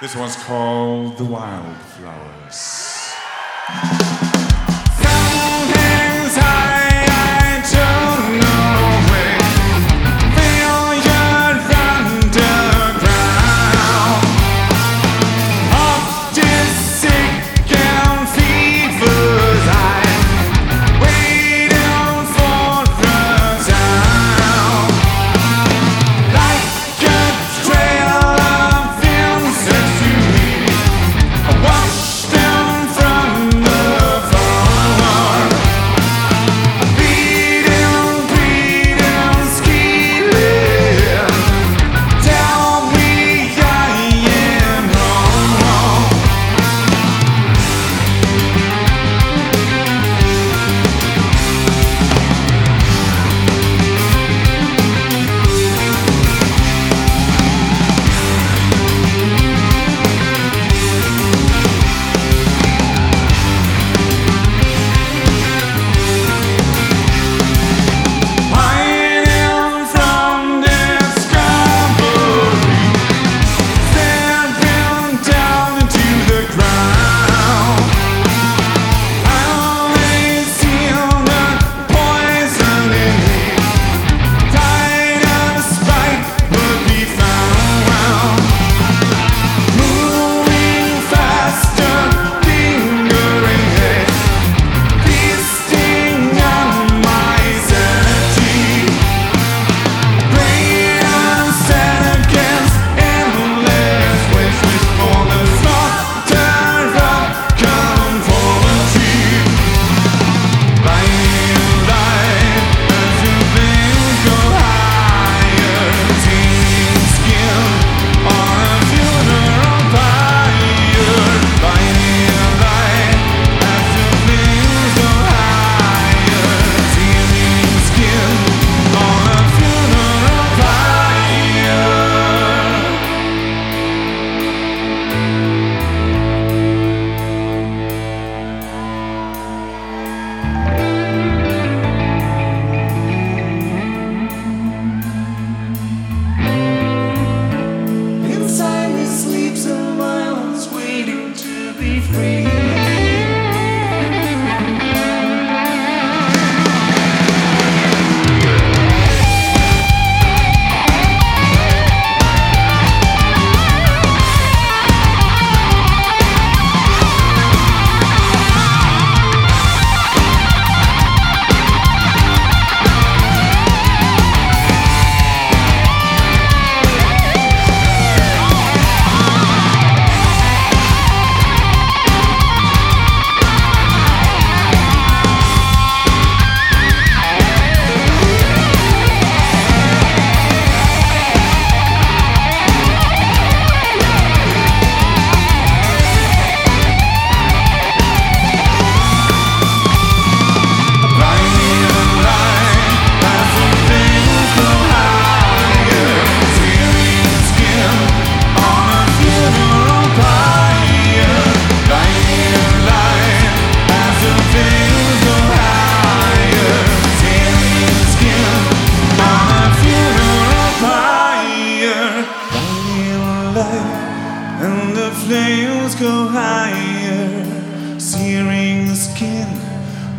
This one's called The Wilde Flowers.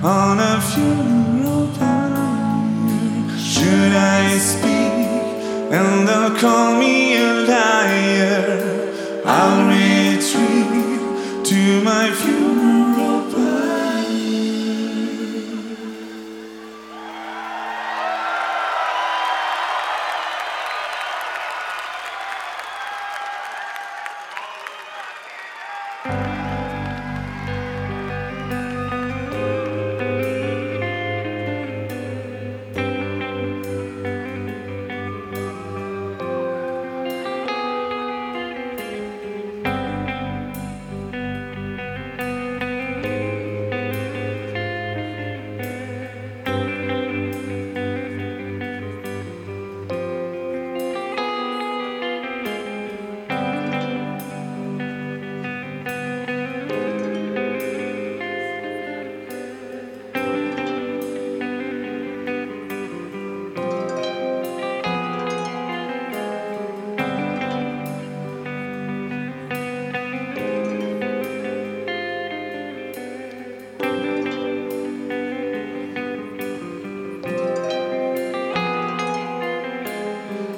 on a funeral pyre. Should I speak and they'll call me?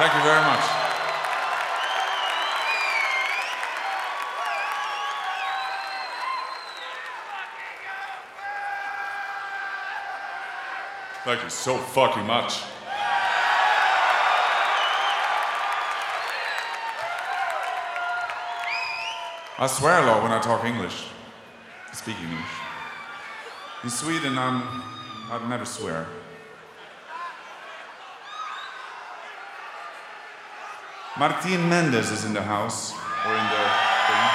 Thank you very much. Thank you so fucking much. I swear a lot when I talk English. I Speak English. In Sweden, I'm, I'd never swear. Martin Mendez is in the house, or in the thing.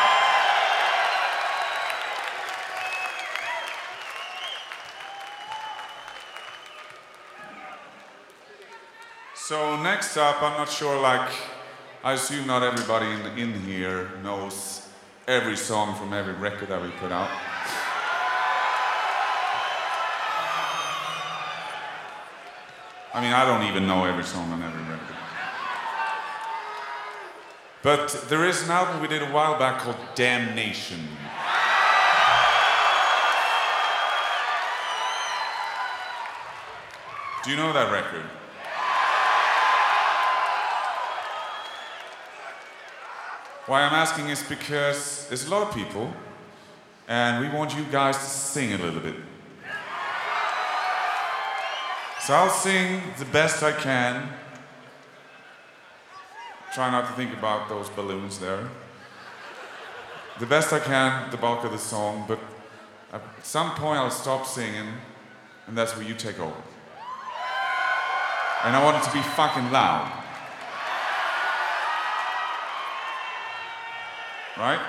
So next up, I'm not sure. Like, I assume not everybody in, in here knows every song from every record that we put out. I mean, I don't even know every song on every record. But there is an album we did a while back called Damnation. Do you know that record? Why I'm asking is because there's a lot of people, and we want you guys to sing a little bit. So I'll sing the best I can. Try not to think about those balloons there. The best I can, the bulk of the song, but at some point I'll stop singing, and that's where you take over. And I want it to be fucking loud. Right?